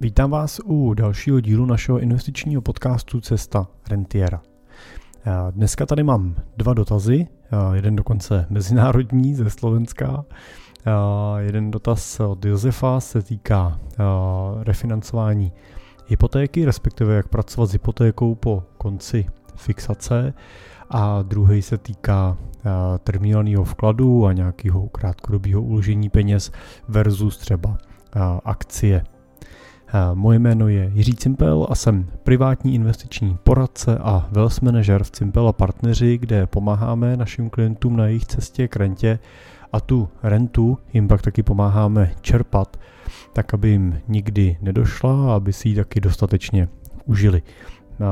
Vítám vás u dalšího dílu našeho investičního podcastu Cesta Rentiera. Dneska tady mám dva dotazy, jeden dokonce mezinárodní ze Slovenska. Jeden dotaz od Josefa se týká refinancování hypotéky, respektive jak pracovat s hypotékou po konci fixace a druhý se týká terminálního vkladu a nějakého krátkodobého uložení peněz versus třeba akcie. Moje jméno je Jiří Cimpel a jsem privátní investiční poradce a wealth manager v Cimpel a partneři, kde pomáháme našim klientům na jejich cestě k rentě a tu rentu jim pak taky pomáháme čerpat, tak aby jim nikdy nedošla a aby si ji taky dostatečně užili.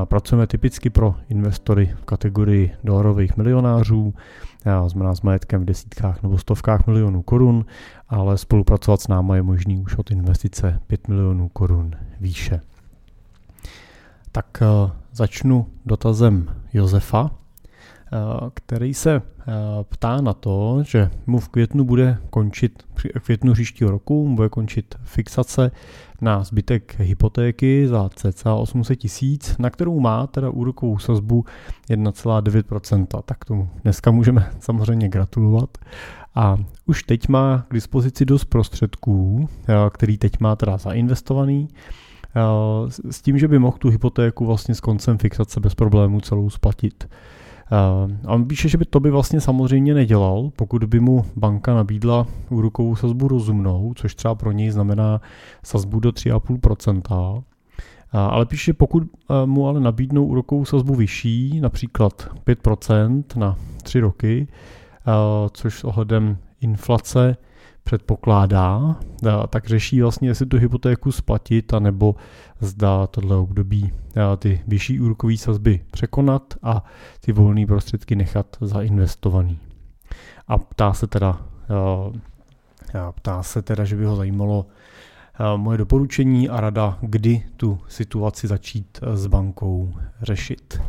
Pracujeme typicky pro investory v kategorii dolarových milionářů, znamená s majetkem v desítkách nebo stovkách milionů korun, ale spolupracovat s náma je možný už od investice 5 milionů korun výše. Tak eh, začnu dotazem Josefa. Eh, který se eh, ptá na to, že mu v květnu bude končit, v květnu příštího roku mu bude končit fixace na zbytek hypotéky za cca 800 tisíc, na kterou má teda úrokovou sazbu 1,9%. Tak tomu dneska můžeme samozřejmě gratulovat. A už teď má k dispozici dost prostředků, eh, který teď má teda zainvestovaný, s tím, že by mohl tu hypotéku vlastně s koncem fixace bez problémů celou splatit. A on píše, že by to by vlastně samozřejmě nedělal, pokud by mu banka nabídla úrokovou sazbu rozumnou, což třeba pro něj znamená sazbu do 3,5%. Ale píše, že pokud mu ale nabídnou úrokovou sazbu vyšší, například 5% na 3 roky, což s ohledem inflace předpokládá, tak řeší vlastně, jestli tu hypotéku splatit, anebo zda tohle období ty vyšší úrokové sazby překonat a ty volné prostředky nechat zainvestovaný. A ptá se teda, ptá se teda, že by ho zajímalo moje doporučení a rada, kdy tu situaci začít s bankou řešit.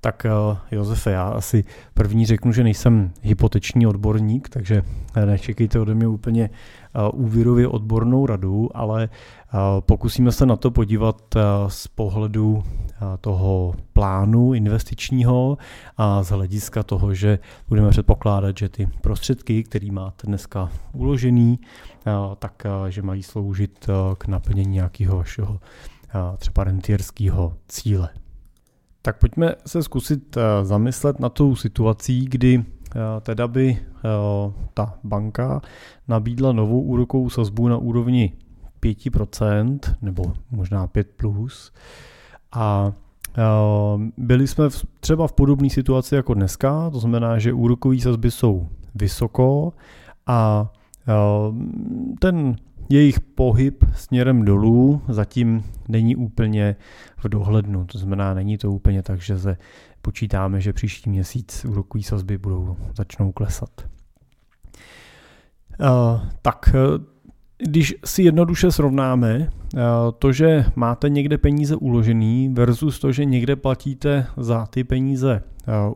Tak eh, Josefe, já asi první řeknu, že nejsem hypoteční odborník, takže eh, nečekejte ode mě úplně eh, úvěrově odbornou radu, ale pokusíme se na to podívat z pohledu toho plánu investičního a z hlediska toho, že budeme předpokládat, že ty prostředky, které máte dneska uložený, tak že mají sloužit k naplnění nějakého vašeho třeba rentierského cíle. Tak pojďme se zkusit eh, zamyslet na tou situací, kdy eh, teda by eh, ta banka nabídla novou úrokovou sazbu na úrovni 5% nebo možná 5+. Plus. A byli jsme třeba v podobné situaci jako dneska, to znamená, že úrokové sazby jsou vysoko a ten jejich pohyb směrem dolů zatím není úplně v dohlednu. To znamená, není to úplně tak, že se počítáme, že příští měsíc úrokové sazby budou začnou klesat. Uh, tak když si jednoduše srovnáme to, že máte někde peníze uložený versus to, že někde platíte za ty peníze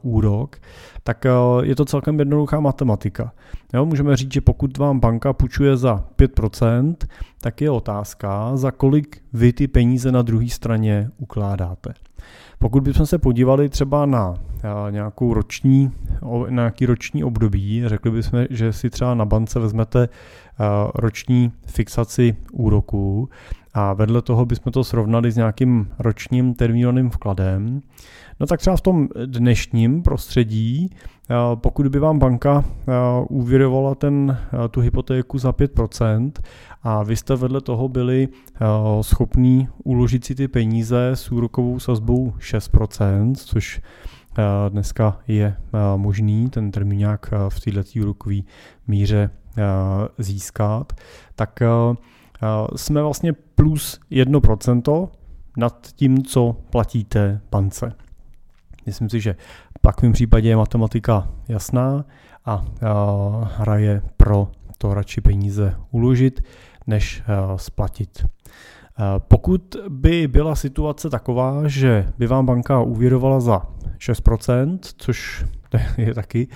úrok, tak je to celkem jednoduchá matematika. Jo, můžeme říct, že pokud vám banka půjčuje za 5%, tak je otázka, za kolik vy ty peníze na druhé straně ukládáte. Pokud bychom se podívali třeba na nějakou roční, na nějaký roční období, řekli bychom, že si třeba na bance vezmete roční fixaci úroků a vedle toho bychom to srovnali s nějakým ročním termínovaným vkladem, no tak třeba v tom dnešním prostředí, pokud by vám banka úvěrovala ten, tu hypotéku za 5% a vy jste vedle toho byli schopní uložit si ty peníze s úrokovou sazbou 6%, což dneska je možný ten termíňák v této úrokové míře získat, tak jsme vlastně plus 1% nad tím, co platíte bance. Myslím si, že v takovém případě je matematika jasná a hraje pro to radši peníze uložit, než splatit. Pokud by byla situace taková, že by vám banka úvěrovala za 6%, což je taky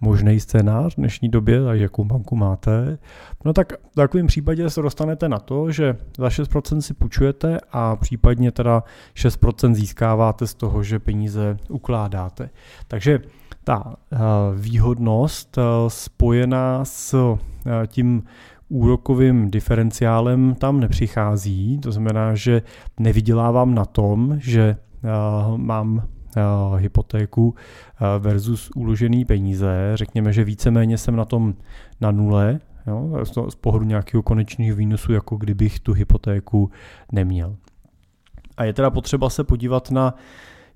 možný scénář v dnešní době, a jakou banku máte, no tak v takovém případě se dostanete na to, že za 6% si půjčujete a případně teda 6% získáváte z toho, že peníze ukládáte. Takže ta eh, výhodnost eh, spojená s eh, tím úrokovým diferenciálem tam nepřichází, to znamená, že nevydělávám na tom, že mám hypotéku versus uložený peníze. Řekněme, že víceméně jsem na tom na nule, jo, z pohledu nějakého konečného výnosu, jako kdybych tu hypotéku neměl. A je teda potřeba se podívat na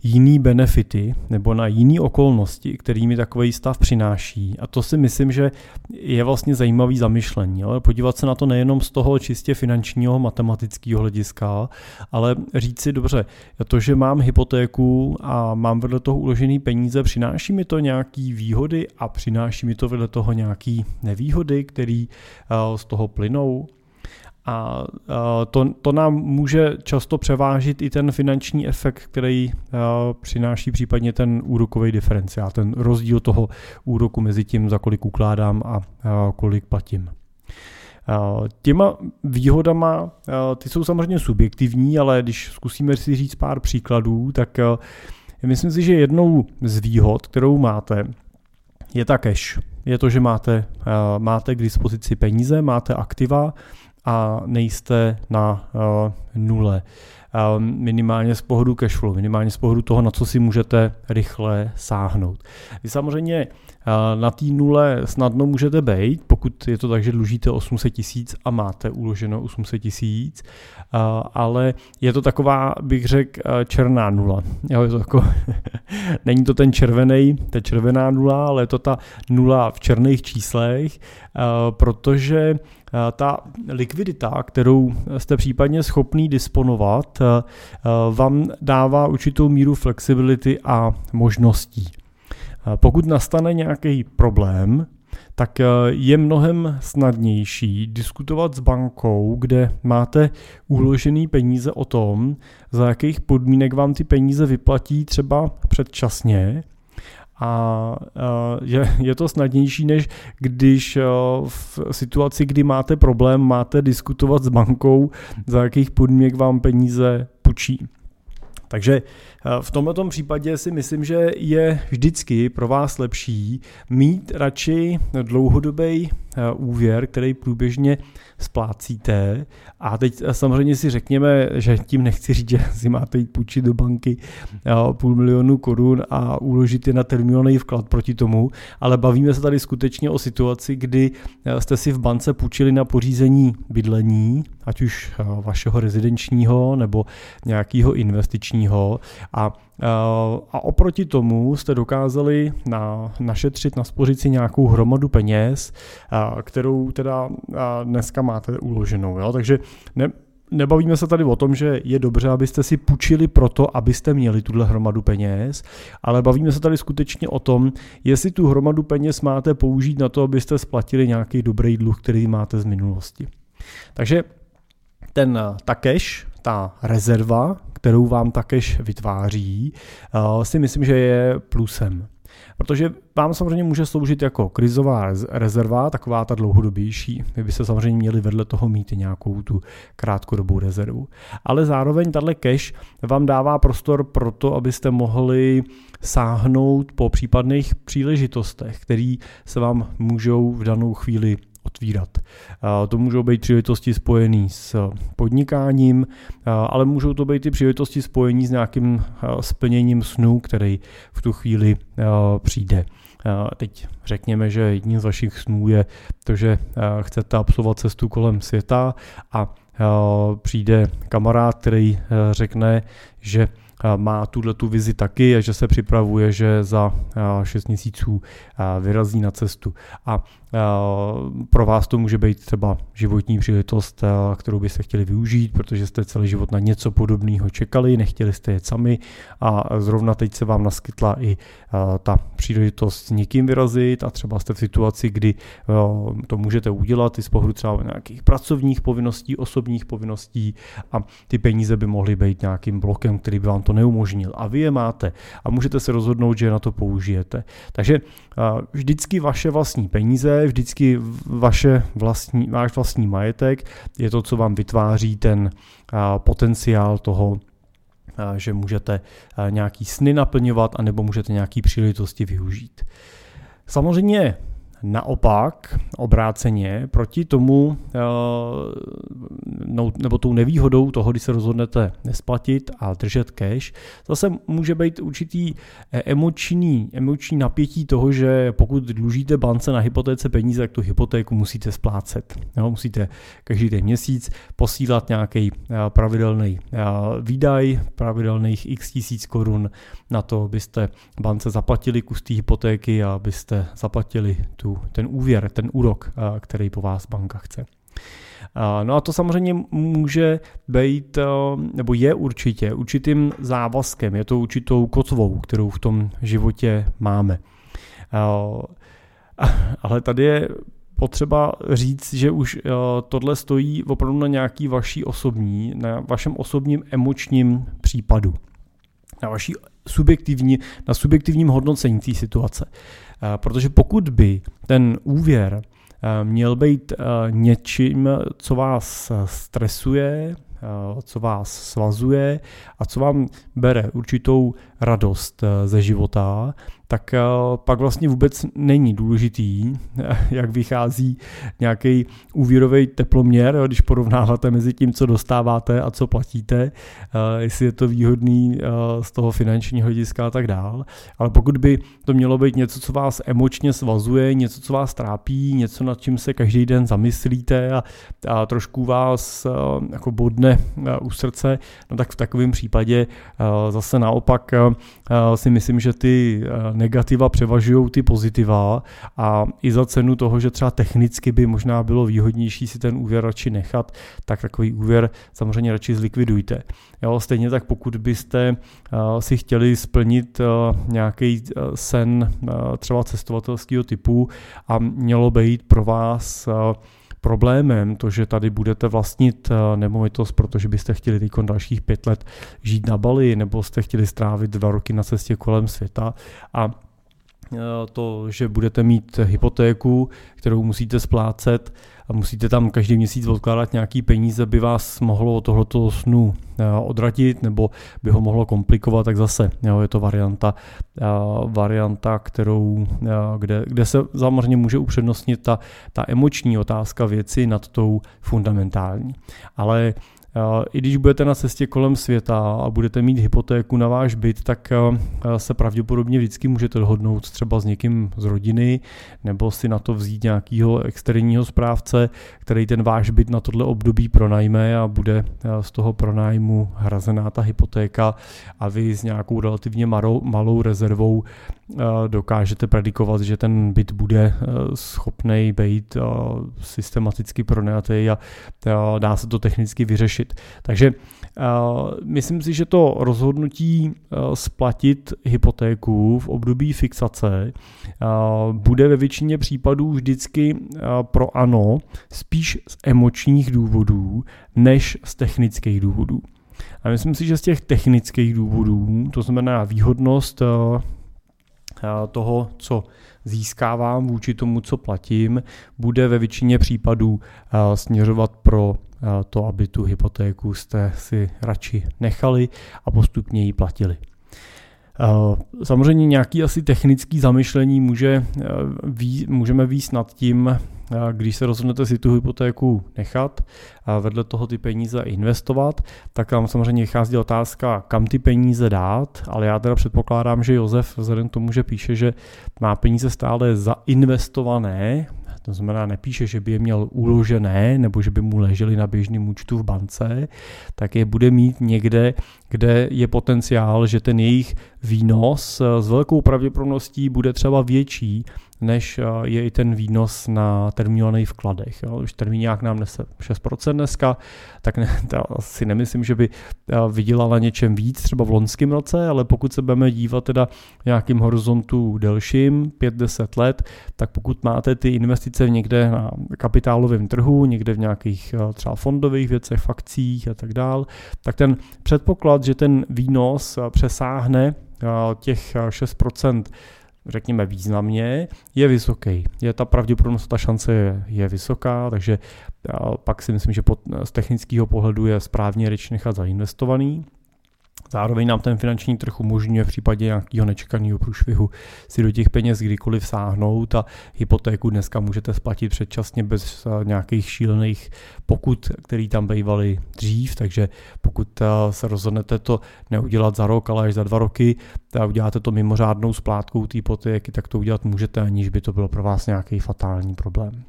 jiný benefity nebo na jiné okolnosti, kterými takový stav přináší. A to si myslím, že je vlastně zajímavý zamyšlení. Ale podívat se na to nejenom z toho čistě finančního, matematického hlediska, ale říct si, dobře, to, že mám hypotéku a mám vedle toho uložený peníze, přináší mi to nějaký výhody a přináší mi to vedle toho nějaký nevýhody, které eh, z toho plynou. A to, to nám může často převážit i ten finanční efekt, který přináší případně ten úrokový diferenciál, ten rozdíl toho úroku mezi tím, za kolik ukládám a kolik platím. Těma výhodama, ty jsou samozřejmě subjektivní, ale když zkusíme si říct pár příkladů, tak myslím si, že jednou z výhod, kterou máte, je ta cash. Je to, že máte, máte k dispozici peníze, máte aktiva, a nejste na uh, nule. Uh, minimálně z pohledu cashflow, minimálně z pohledu toho, na co si můžete rychle sáhnout. Vy samozřejmě uh, na té nule snadno můžete být, pokud je to tak, že dlužíte 800 tisíc a máte uloženo 800 tisíc, uh, ale je to taková, bych řekl, černá nula. Jo, je to jako, není to ten červený, ta červená nula, ale je to ta nula v černých číslech, protože ta likvidita, kterou jste případně schopný disponovat, eh, vám dává určitou míru flexibility a možností. Eh, pokud nastane nějaký problém, tak je mnohem snadnější diskutovat s bankou, kde máte uložený peníze o tom, za jakých podmínek vám ty peníze vyplatí třeba předčasně, a je, je to snadnější, než když v situaci, kdy máte problém, máte diskutovat s bankou, za jakých podmínek vám peníze půjčí. Takže v tomto případě si myslím, že je vždycky pro vás lepší mít radši dlouhodobý úvěr, který průběžně splácíte. A teď samozřejmě si řekněme, že tím nechci říct, že si máte jít půjčit do banky půl milionu korun a uložit je na termínový vklad proti tomu, ale bavíme se tady skutečně o situaci, kdy jste si v bance půjčili na pořízení bydlení, ať už vašeho rezidenčního nebo nějakého investičního a oproti tomu jste dokázali na, našetřit, naspořit si nějakou hromadu peněz, kterou teda dneska máte uloženou. Jo? Takže ne, nebavíme se tady o tom, že je dobře, abyste si půjčili proto, abyste měli tuhle hromadu peněz, ale bavíme se tady skutečně o tom, jestli tu hromadu peněz máte použít na to, abyste splatili nějaký dobrý dluh, který máte z minulosti. Takže ten ta cash, ta rezerva, kterou vám ta cash vytváří, eh, si myslím, že je plusem. Protože vám samozřejmě může sloužit jako krizová rezerva, taková ta dlouhodobější. Vy byste samozřejmě měli vedle toho mít nějakou tu krátkodobou rezervu. Ale zároveň tahle cash vám dává prostor pro to, abyste mohli sáhnout po případných příležitostech, které se vám můžou v danou chvíli otvírat. To můžou být příležitosti spojené s podnikáním, ale můžou to být i příležitosti spojené s nějakým splněním snů, který v tu chvíli přijde. Teď řekněme, že jedním z vašich snů je to, že chcete absolvovat cestu kolem světa a přijde kamarád, který řekne, že má tuhle tu vizi taky a že se připravuje, že za 6 měsíců vyrazí na cestu. A pro vás to může být třeba životní příležitost, kterou byste chtěli využít, protože jste celý život na něco podobného čekali, nechtěli jste jet sami a zrovna teď se vám naskytla i ta příležitost s někým vyrazit a třeba jste v situaci, kdy to můžete udělat i z pohledu třeba nějakých pracovních povinností, osobních povinností a ty peníze by mohly být nějakým blokem, který by vám to neumožnil a vy je máte a můžete se rozhodnout, že je na to použijete. Takže vždycky vaše vlastní peníze, vždycky vaše vlastní, váš vlastní majetek je to, co vám vytváří ten potenciál toho, že můžete nějaký sny naplňovat, anebo můžete nějaký příležitosti využít. Samozřejmě Naopak, obráceně, proti tomu, eh, no, nebo tou nevýhodou toho, když se rozhodnete nesplatit a držet cash, zase může být určitý eh, emoční, emoční napětí toho, že pokud dlužíte bance na hypotéce peníze, tak tu hypotéku musíte splácet. Jo, musíte každý den měsíc posílat nějaký eh, pravidelný výdaj, pravidelných x tisíc korun na to, abyste bance zaplatili kus té hypotéky a abyste zaplatili tu tu, ten úvěr, ten úrok, který po vás banka chce. No a to samozřejmě může být, nebo je určitě určitým závazkem, je to určitou kotvou, kterou v tom životě máme. Ale tady je potřeba říct, že už tohle stojí opravdu na nějaký vaší osobní, na vašem osobním emočním případu. Na vaší subjektivní, na subjektivním hodnocení té situace. Eh, protože pokud by ten úvěr eh, měl být eh, něčím, co vás stresuje, co vás svazuje a co vám bere určitou radost ze života, tak eh, pak vlastně vůbec není důležitý, jak vychází nějaký úvěrový teploměr, když porovnáváte mezi tím, co dostáváte a co platíte, eh, jestli je to výhodný eh, z toho finančního hlediska a tak dál. Ale pokud by to mělo být něco, co vás emočně svazuje, něco, co vás trápí, něco, nad čím se každý den zamyslíte a, a trošku vás jako bodne u srdce, no tak v takovém případě zase naopak si myslím, že ty negativa převažují ty pozitiva a i za cenu toho, že třeba technicky by možná bylo výhodnější si ten úvěr radši nechat, tak takový úvěr samozřejmě radši zlikvidujte. Jo, stejně tak pokud byste uh, si chtěli splnit uh, nějaký uh, sen třeba cestovatelského typu a mělo být pro vás problémem to, že tady budete vlastnit nemovitost, protože byste chtěli teď dalších pět let žít na Bali, nebo jste chtěli strávit dva roky na cestě kolem světa a to, že budete mít hypotéku, kterou musíte splácet a musíte tam každý měsíc odkládat nějaký peníze, by vás mohlo od tohoto snu odratit nebo by ho mohlo komplikovat, tak zase jo, je to varianta, varianta kterou, kde, kde se samozřejmě může upřednostnit ta, ta emoční otázka věci nad tou fundamentální. Ale i když budete na cestě kolem světa a budete mít hypotéku na váš byt, tak se pravděpodobně vždycky můžete dohodnout třeba s někým z rodiny nebo si na to vzít nějakého externího správce, který ten váš byt na tohle období pronajme a bude z toho pronájmu hrazená ta hypotéka a vy s nějakou relativně malou, malou rezervou dokážete predikovat, že ten byt bude schopný být systematicky pronajatý a dá se to technicky vyřešit. Takže myslím si, že to rozhodnutí splatit hypotéku v období fixace bude ve většině případů vždycky pro ano spíš z emočních důvodů než z technických důvodů. A myslím si, že z těch technických důvodů, to znamená výhodnost toho, co získávám vůči tomu, co platím, bude ve většině případů směřovat pro to, aby tu hypotéku jste si radši nechali a postupně ji platili. Samozřejmě nějaký asi technický zamyšlení může, můžeme výst nad tím, když se rozhodnete si tu hypotéku nechat a vedle toho ty peníze investovat, tak tam samozřejmě vychází otázka, kam ty peníze dát, ale já teda předpokládám, že Josef vzhledem k tomu, že píše, že má peníze stále zainvestované, to znamená, nepíše, že by je měl uložené nebo že by mu ležely na běžném účtu v bance, tak je bude mít někde, kde je potenciál, že ten jejich výnos s velkou pravděpodobností bude třeba větší než je i ten výnos na termínovaných vkladech. Jo. Už termínák nám nese 6% dneska, tak ne, asi nemyslím, že by vydělala něčem víc třeba v loňském roce, ale pokud se budeme dívat teda nějakým horizontu delším, 5-10 let, tak pokud máte ty investice někde na kapitálovém trhu, někde v nějakých třeba fondových věcech, fakcích a tak dál, tak ten předpoklad, že ten výnos přesáhne těch 6% řekněme významně, je vysoký. Je ta pravděpodobnost, ta šance je, je vysoká, takže pak si myslím, že pod, z technického pohledu je správně ryč nechat zainvestovaný. Zároveň nám ten finanční trh umožňuje v případě nějakého nečekaného průšvihu si do těch peněz kdykoliv sáhnout a hypotéku dneska můžete splatit předčasně bez eh, nějakých šílených pokut, který tam bývaly dřív, takže pokud eh, se rozhodnete to neudělat za rok, ale až za dva roky, a uděláte to mimořádnou splátkou té hypotéky, tak to udělat můžete, aniž by to bylo pro vás nějaký fatální problém.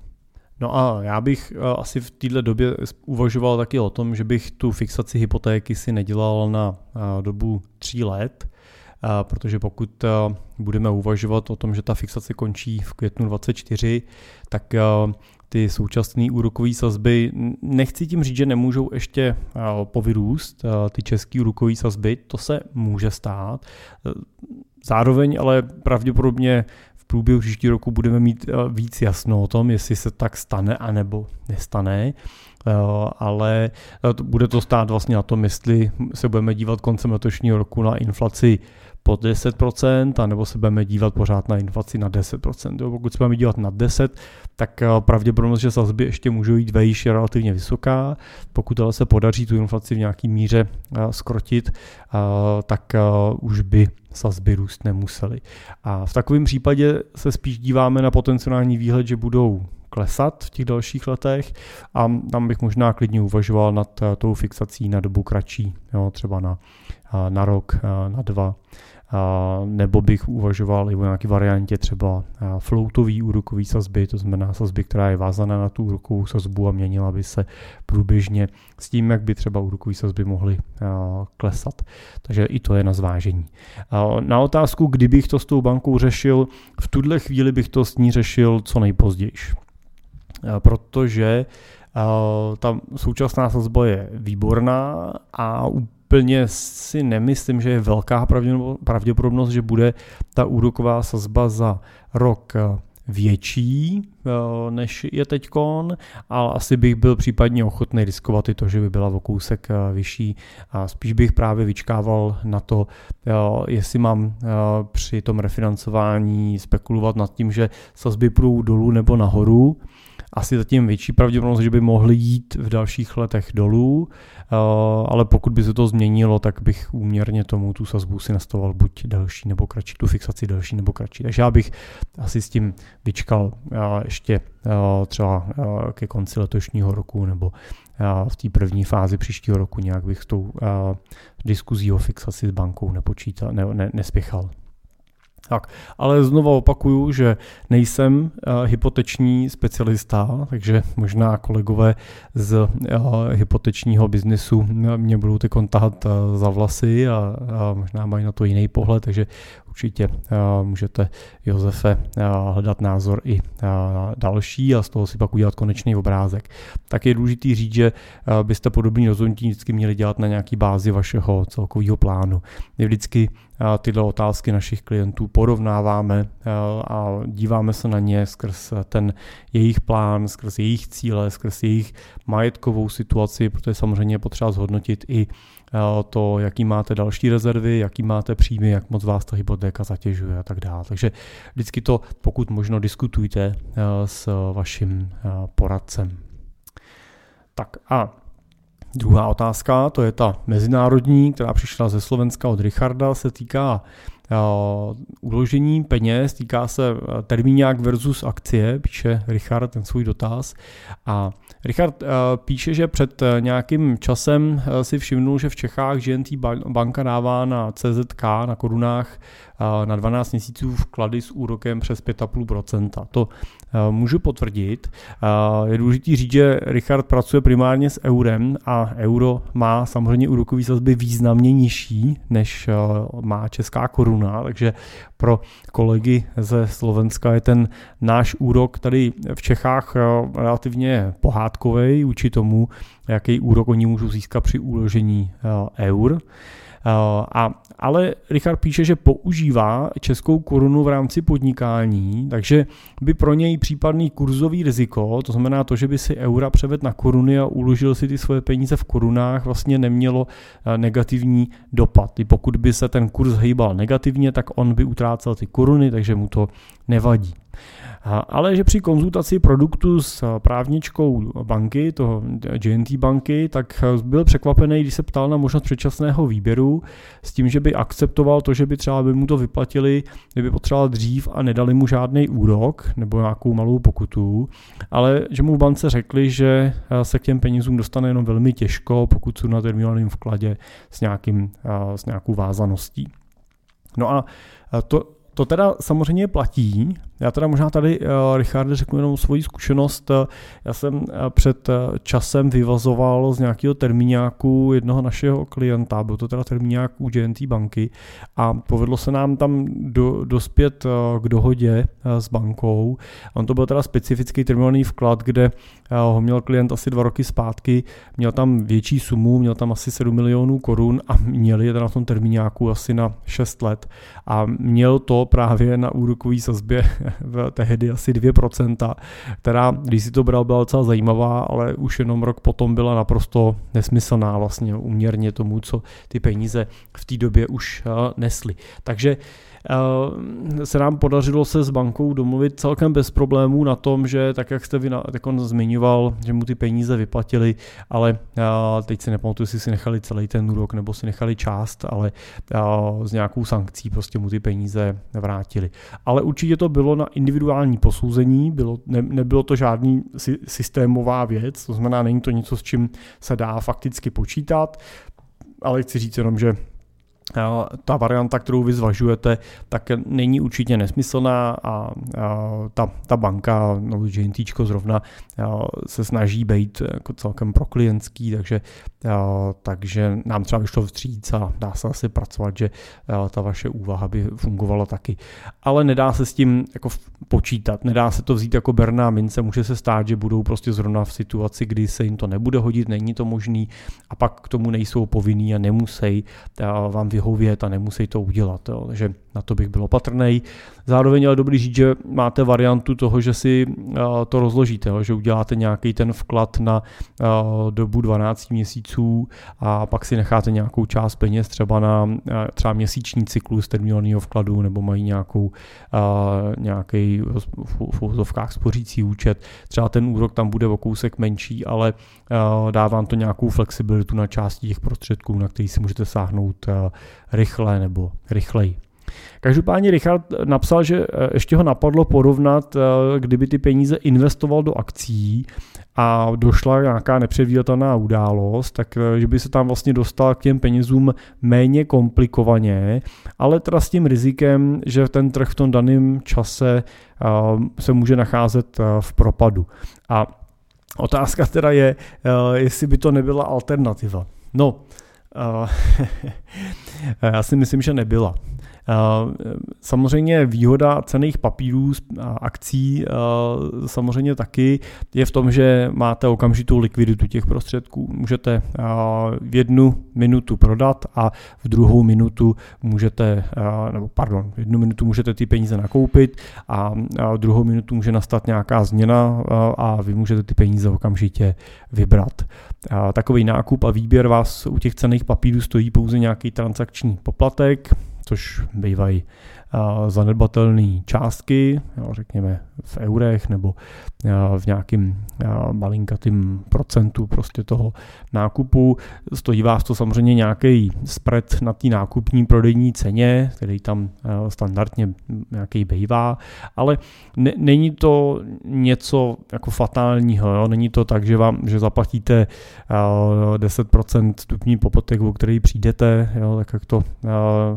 No a já bych eh, asi v této době uvažoval taky o tom, že bych tu fixaci hypotéky si nedělal na eh, dobu tří let, eh, protože pokud budeme uvažovat o tom, že ta fixace končí v květnu 24, tak ty současné úrokové sazby, nechci tím říct, že nemůžou ještě povyrůst ty české úrokové sazby, to se může stát. Zároveň ale pravděpodobně průběhu příští roku budeme mít eh, víc jasno o tom, jestli se tak stane anebo nestane, eh, ale eh, bude to stát vlastně na tom, jestli se budeme dívat koncem letošního roku na inflaci pod 10%, anebo se budeme dívat pořád na inflaci na 10%. Jo, pokud se budeme dívat na 10, tak pravděpodobnost, že sazby ještě můžou jít vejš, je relativně vysoká. Pokud ale se podaří tu inflaci v nějaký míře skrotit, tak už by sazby růst nemusely. A v takovém případě se spíš díváme na potenciální výhled, že budou klesat v těch dalších letech a tam bych možná klidně uvažoval nad tou fixací na dobu kratší, jo, třeba na, na rok, na dva nebo bych uvažoval i o nějaké variantě třeba floatový úrokový sazby, to znamená sazby, která je vázaná na tu úrokovou sazbu a měnila by se průběžně s tím, jak by třeba úrokové sazby mohly klesat. Takže i to je na zvážení. Na otázku, kdybych to s tou bankou řešil, v tuhle chvíli bych to s ní řešil co nejpozději. Protože ta současná sazba je výborná a úplně si nemyslím, že je velká pravděpodobnost, že bude ta úroková sazba za rok eh, větší eh, než je teďkon, ale asi bych byl případně ochotný riskovat i to, že by byla o kousek eh, vyšší. A spíš bych právě vyčkával na to, jestli mám při tom refinancování spekulovat nad tím, že sazby půjdou dolů nebo nahoru, asi zatím větší pravděpodobnost, že by mohly jít v dalších letech dolů, eh, ale pokud by se to změnilo, tak bych úměrně tomu tu sazbu si nastavoval buď delší nebo kratší, tu fixaci delší nebo kratší. Takže já bych asi s tím vyčkal eh, ještě eh, třeba ke konci letošního roku nebo v té první fázi příštího roku nějak bych s tou diskuzí o fixaci s bankou nepočítal, ne, ne, nespěchal. Tak, ale znovu opakuju, že nejsem uh, hypoteční specialista, takže možná kolegové z uh, hypotečního biznesu mě budou ty tahat uh, za vlasy a možná mají na to jiný pohled, takže určitě uh, můžete Josefe uh, hledat názor i uh, další a z toho si pak udělat konečný obrázek. Tak je důležité říct, že byste podobný rozhodnutí vždycky měli dělat na nějaký bázi vašeho celkového plánu. Je vždycky tyhle otázky našich klientů porovnáváme a díváme se na ně skrz ten jejich plán, skrz jejich cíle, skrz jejich majetkovou situaci, protože samozřejmě je potřeba zhodnotit i to, jaký máte další rezervy, jaký máte příjmy, jak moc vás ta hypotéka zatěžuje a tak dále. Takže vždycky to, pokud možno, diskutujte s vaším poradcem. Tak a Druhá otázka, to je ta mezinárodní, která přišla ze Slovenska od Richarda, se týká uložení peněz, týká se uh, termíňák versus akcie, píše Richard ten svůj dotaz. A Richard uh, píše, že před nějakým časem si všimnul, že v Čechách GNT banka dává na CZK, na korunách, na 12 měsíců vklady s úrokem přes 5,5%. To můžu potvrdit. Je důležité říct, že Richard pracuje primárně s eurem a euro má samozřejmě úrokový sazby významně nižší, než má česká koruna koruna, takže pro kolegy ze Slovenska je ten náš úrok tady v Čechách relativně pohádkový vůči tomu, jaký úrok oni můžou získat při uložení eur. Eh, a, ale Richard píše, že používá českou korunu v rámci podnikání, takže by pro něj případný kurzový riziko, to znamená to, že by si eura převedl na koruny a uložil si ty svoje peníze v korunách, vlastně nemělo eh, negativní dopad. I pokud by se ten kurz hýbal negativně, tak on by utrácel ty koruny, takže mu to nevadí. Ale že při konzultaci produktu s právničkou banky, toho JNT banky, tak byl překvapený, když se ptal na možnost předčasného výběru s tím, že by akceptoval to, že by třeba by mu to vyplatili, kdyby potřeboval dřív a nedali mu žádný úrok nebo nějakou malou pokutu, ale že mu v bance řekli, že se k těm penězům dostane jenom velmi těžko, pokud jsou na terminálním vkladě s, nějakým, s nějakou vázaností. No a to, to teda samozřejmě platí. Já teda možná tady, uh, Richarde, řeknu jenom svoji zkušenost. Já jsem uh, před časem vyvazoval z nějakého termíňáku jednoho našeho klienta, byl to teda termíňák u GNT banky a povedlo se nám tam do, dospět k dohodě s bankou. On to byl teda specifický terminální vklad, kde ho měl klient asi dva roky zpátky, měl tam větší sumu, měl tam asi 7 milionů korun a měli je teda v tom termíňáku asi na 6 let a měl to právě na úrokové sazbě v tehdy asi 2%, která, když si to bral, byla docela zajímavá, ale už jenom rok potom byla naprosto nesmyslná vlastně uměrně tomu, co ty peníze v té době už eh, nesly. Takže se nám podařilo se s bankou domluvit celkem bez problémů na tom, že tak, jak jste vy on zmiňoval, že mu ty peníze vyplatili, ale eh, teď si nepamatuju, jestli si nechali celý ten úrok nebo si nechali část, ale s eh, nějakou sankcí prostě mu ty peníze vrátili. Ale určitě to bylo na individuální posouzení, bylo, ne, nebylo to žádný systémová věc, to znamená, není to něco, s čím se dá fakticky počítat, ale chci říct jenom, že ta varianta, kterou vy zvažujete, tak není určitě nesmyslná a, ta, ta banka, no JNT zrovna se snaží být jako celkem pro klientský, takže, takže nám třeba vyšlo vstříc a dá se asi pracovat, že ta vaše úvaha by fungovala taky. Ale nedá se s tím jako počítat, nedá se to vzít jako berná mince, může se stát, že budou prostě zrovna v situaci, kdy se jim to nebude hodit, není to možný a pak k tomu nejsou povinní a nemusí vám vyhovět a nemusí to udělat. Jo. Takže na to bych byl opatrný. Zároveň ale dobrý říct, že máte variantu toho, že si to rozložíte, že uděláte nějaký ten vklad na dobu 12 měsíců a pak si necháte nějakou část peněz třeba na třeba měsíční cyklus terminálního vkladu nebo mají nějakou, nějaký v úzovkách spořící účet. Třeba ten úrok tam bude o kousek menší, ale dávám to nějakou flexibilitu na části těch prostředků, na který si můžete sáhnout rychle nebo rychleji. Každopádně Richard napsal, že eh, ještě ho napadlo porovnat, eh, kdyby ty peníze investoval do akcí a došla nějaká nepředvídatelná událost, tak eh, že by se tam vlastně dostal k těm penězům méně komplikovaně, ale teda s tím rizikem, že ten trh v tom daném čase se může nacházet v propadu. A otázka teda je, jestli by to nebyla alternativa. No, já si myslím, že nebyla. Samozřejmě výhoda cených papírů a akcí samozřejmě taky je v tom, že máte okamžitou likviditu těch prostředků. Můžete v jednu minutu prodat a v druhou minutu můžete, nebo pardon, v jednu minutu můžete ty peníze nakoupit a v druhou minutu může nastat nějaká změna a vy můžete ty peníze okamžitě vybrat. Takový nákup a výběr vás u těch cených papírů stojí pouze nějaký transakční poplatek, což bývají zanedbatelné částky, řekněme v eurech nebo v nějakým malinkatým procentu prostě toho nákupu. Stojí vás to samozřejmě nějaký spread na té nákupní prodejní ceně, který tam standardně nějaký bývá, ale ne, není to něco jako fatálního, jo? není to tak, že vám, že zaplatíte 10% stupní popotek, o který přijdete, jo? tak jak to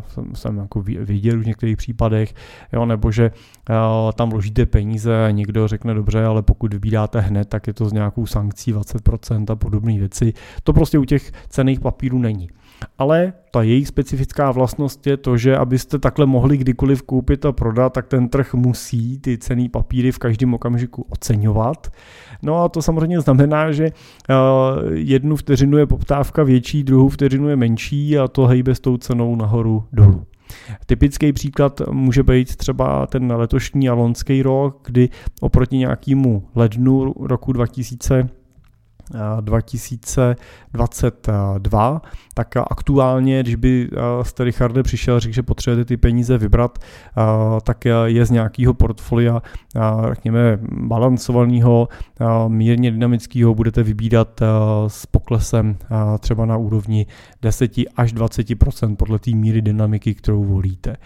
jsem, jsem jako viděl už některých případech, jo, nebo že uh, tam vložíte peníze a někdo řekne dobře, ale pokud vybíráte hned, tak je to s nějakou sankcí 20% a podobné věci. To prostě u těch cených papírů není. Ale ta jejich specifická vlastnost je to, že abyste takhle mohli kdykoliv koupit a prodat, tak ten trh musí ty cený papíry v každém okamžiku oceňovat. No a to samozřejmě znamená, že eh, jednu vteřinu je poptávka větší, druhou vteřinu je menší a to hejbe s tou cenou nahoru dolů. Typický příklad může být třeba ten letošní a lonský rok, kdy oproti nějakému lednu roku 2000 2022, tak aktuálně, když by jste Richarde přišel a řekl, že potřebujete ty peníze vybrat, tak je z nějakého portfolia, řekněme, balancovaného, mírně dynamického, budete vybírat s poklesem třeba na úrovni 10 až 20% podle té míry dynamiky, kterou volíte.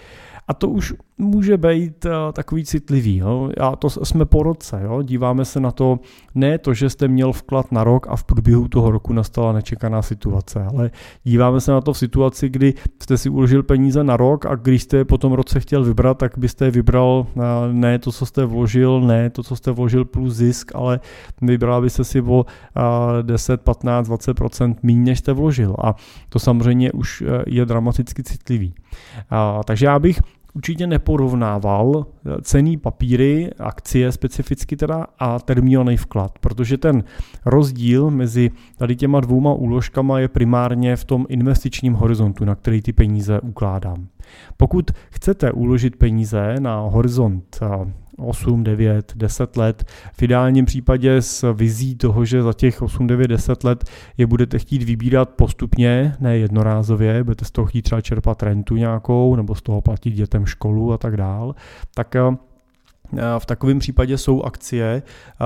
A to už může být uh, takový citlivý. Jo? A to jsme po roce. Jo? Díváme se na to, ne to, že jste měl vklad na rok a v průběhu toho roku nastala nečekaná situace, ale díváme se na to v situaci, kdy jste si uložil peníze na rok a když jste je po tom roce chtěl vybrat, tak byste je vybral uh, ne to, co jste vložil, ne to, co jste vložil plus zisk, ale vybral byste si o uh, 10, 15, 20 méně, než jste vložil. A to samozřejmě už je dramaticky citlivý. Uh, takže já bych určitě neporovnával eh, cený papíry, akcie specificky teda a termínovaný vklad, protože ten rozdíl mezi tady těma dvouma úložkama je primárně v tom investičním horizontu, na který ty peníze ukládám. Pokud chcete uložit peníze na horizont eh, 8, 9, 10 let. V ideálním případě s vizí toho, že za těch 8, 9, 10 let je budete chtít vybírat postupně, ne jednorázově, budete z toho chtít třeba čerpat rentu nějakou, nebo z toho platit dětem školu a tak dál, tak eh, v takovém případě jsou akcie eh,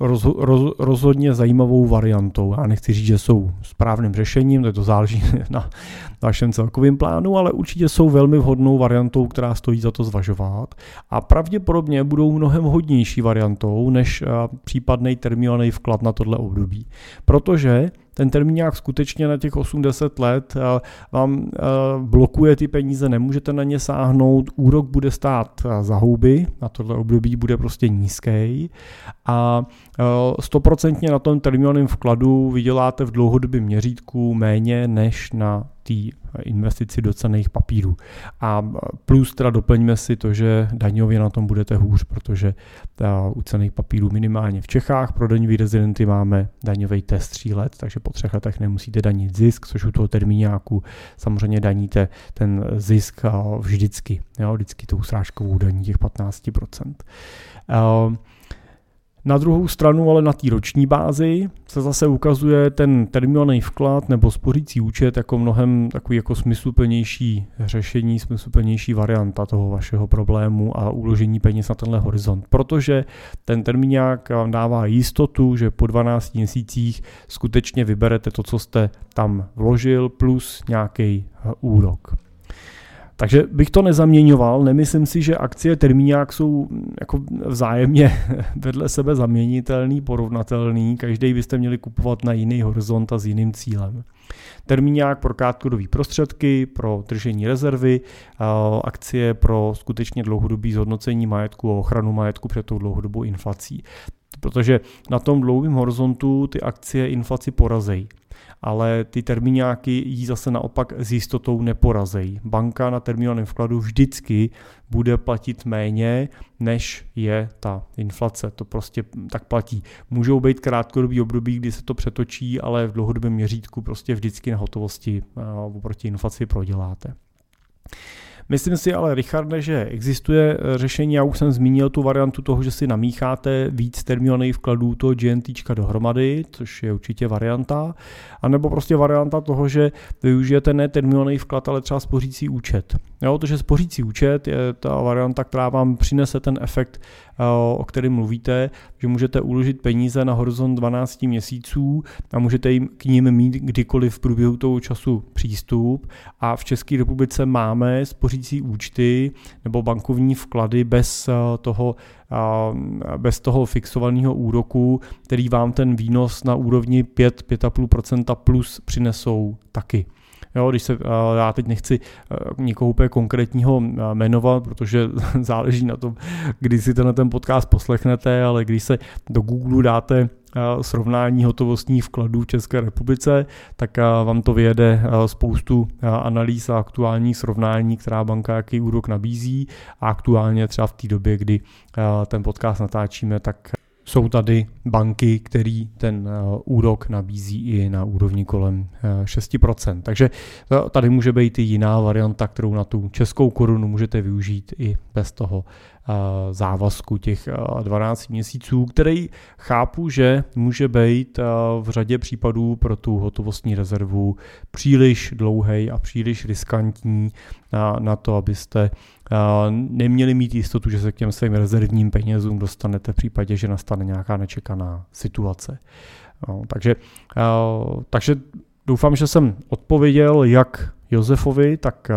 roz, roz, rozhodně zajímavou variantou. Já nechci říct, že jsou správným řešením, to, to záleží na vašem celkovém plánu, ale určitě jsou velmi vhodnou variantou, která stojí za to zvažovat a pravděpodobně budou mnohem hodnější variantou než eh, případný termínovaný vklad na tohle období. Protože ten termín nějak skutečně na těch 80 let vám blokuje ty peníze, nemůžete na ně sáhnout, úrok bude stát za houby, na tohle období bude prostě nízký a stoprocentně na tom termínovaném vkladu vyděláte v dlouhodobém měřítku méně než na té investici do cených papírů. A plus teda doplňme si to, že daňově na tom budete hůř, protože u cených papírů minimálně v Čechách pro daňový rezidenty máme daňový test 3 let, takže po třech letech nemusíte danit zisk, což u toho termíňáku samozřejmě daníte ten zisk vždycky, jo, vždycky tou srážkovou daní těch 15%. Na druhou stranu, ale na té roční bázi, se zase ukazuje ten termínovaný vklad nebo spořící účet jako mnohem takový jako smysluplnější řešení, smysluplnější varianta toho vašeho problému a uložení peněz na tenhle horizont. Protože ten termíňák vám dává jistotu, že po 12 měsících skutečně vyberete to, co jste tam vložil, plus nějaký úrok. Takže bych to nezaměňoval, nemyslím si, že akcie termíňák jsou jako vzájemně vedle sebe zaměnitelný, porovnatelný, každý byste měli kupovat na jiný horizont a s jiným cílem. Termíňák pro krátkodobý prostředky, pro držení rezervy, akcie pro skutečně dlouhodobý zhodnocení majetku a ochranu majetku před tou dlouhodobou inflací. Protože na tom dlouhém horizontu ty akcie inflaci porazejí ale ty termíňáky jí zase naopak s jistotou neporazejí. Banka na termínovaném vkladu vždycky bude platit méně, než je ta inflace. To prostě tak platí. Můžou být krátkodobý období, kdy se to přetočí, ale v dlouhodobém měřítku prostě vždycky na hotovosti oproti inflaci proděláte. Myslím si ale, Richarde, že existuje eh, řešení, já už jsem zmínil tu variantu toho, že si namícháte víc termínovaných vkladů toho GNT dohromady, což je určitě varianta, anebo prostě varianta toho, že využijete ne termínovaný vklad, ale třeba spořící účet. Jo, to, že spořící účet je ta varianta, která vám přinese ten efekt, eh, o kterém mluvíte, že můžete uložit peníze na horizont 12 měsíců a můžete jim k ním mít kdykoliv v průběhu toho času přístup. A v České republice máme spořící účty nebo bankovní vklady bez eh, toho, eh, bez toho fixovaného úroku, který vám ten výnos na úrovni 5-5,5% plus přinesou taky. Jo, když se, já teď nechci někoho úplně konkrétního jmenovat, protože záleží na tom, kdy si tenhle ten podcast poslechnete, ale když se do Google dáte srovnání hotovostních vkladů v České republice, tak vám to vyjede spoustu analýz a aktuálních srovnání, která banka jaký úrok nabízí. A aktuálně třeba v té době, kdy ten podcast natáčíme, tak jsou tady banky, který ten úrok nabízí i na úrovni kolem 6%. Takže tady může být i jiná varianta, kterou na tu českou korunu můžete využít i bez toho závazku těch 12 měsíců, který chápu, že může být v řadě případů pro tu hotovostní rezervu příliš dlouhý a příliš riskantní na, na to, abyste neměli mít jistotu, že se k těm svým rezervním penězům dostanete v případě, že nastane nějaká nečekaná situace. No, takže, takže doufám, že jsem odpověděl jak Josefovi, tak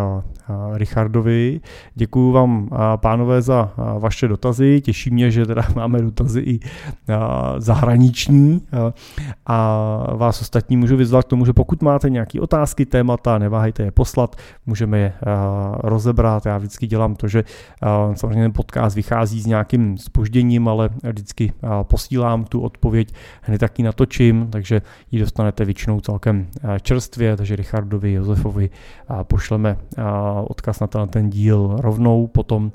Richardovi. Děkuji vám, pánové, za vaše dotazy. Těší mě, že teda máme dotazy i zahraniční a vás ostatní můžu vyzvat k tomu, že pokud máte nějaké otázky, témata, neváhejte je poslat, můžeme je rozebrat. Já vždycky dělám to, že samozřejmě ten podcast vychází s nějakým spožděním, ale vždycky posílám tu odpověď, hned taky natočím, takže ji dostanete většinou celkem čerstvě, takže Richardovi, Josefovi pošleme odkaz na ten díl rovnou potom,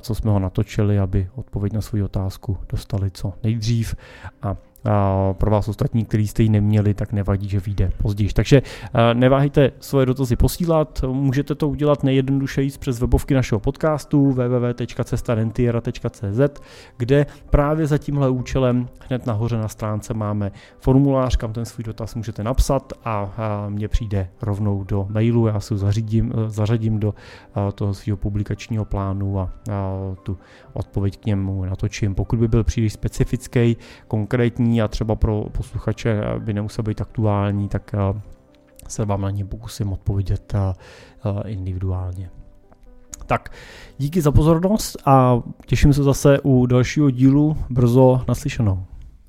co jsme ho natočili, aby odpověď na svou otázku dostali co nejdřív. A pro vás ostatní, kteří jste ji neměli, tak nevadí, že vyjde později. Takže neváhejte svoje dotazy posílat, můžete to udělat nejjednodušeji přes webovky našeho podcastu www.cestarentiera.cz, kde právě za tímhle účelem hned nahoře na stránce máme formulář, kam ten svůj dotaz můžete napsat a mně přijde rovnou do mailu, já si ho zařídím, zařadím do toho svého publikačního plánu a tu odpověď k němu natočím. Pokud by byl příliš specifický, konkrétní, a třeba pro posluchače by nemusel být aktuální, tak eh, se vám na ně pokusím odpovědět eh, eh, individuálně. Tak, díky za pozornost a těším se zase u dalšího dílu brzo naslyšenou.